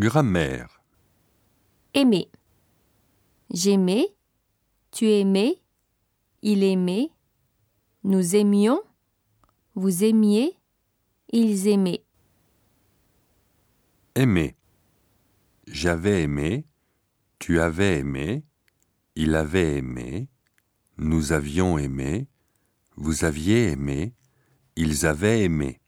Grammaire. Aimer. J'aimais, tu aimais, il aimait, nous aimions, vous aimiez, ils aimaient. Aimer. J'avais aimé, tu avais aimé, il avait aimé, nous avions aimé, vous aviez aimé, ils avaient aimé.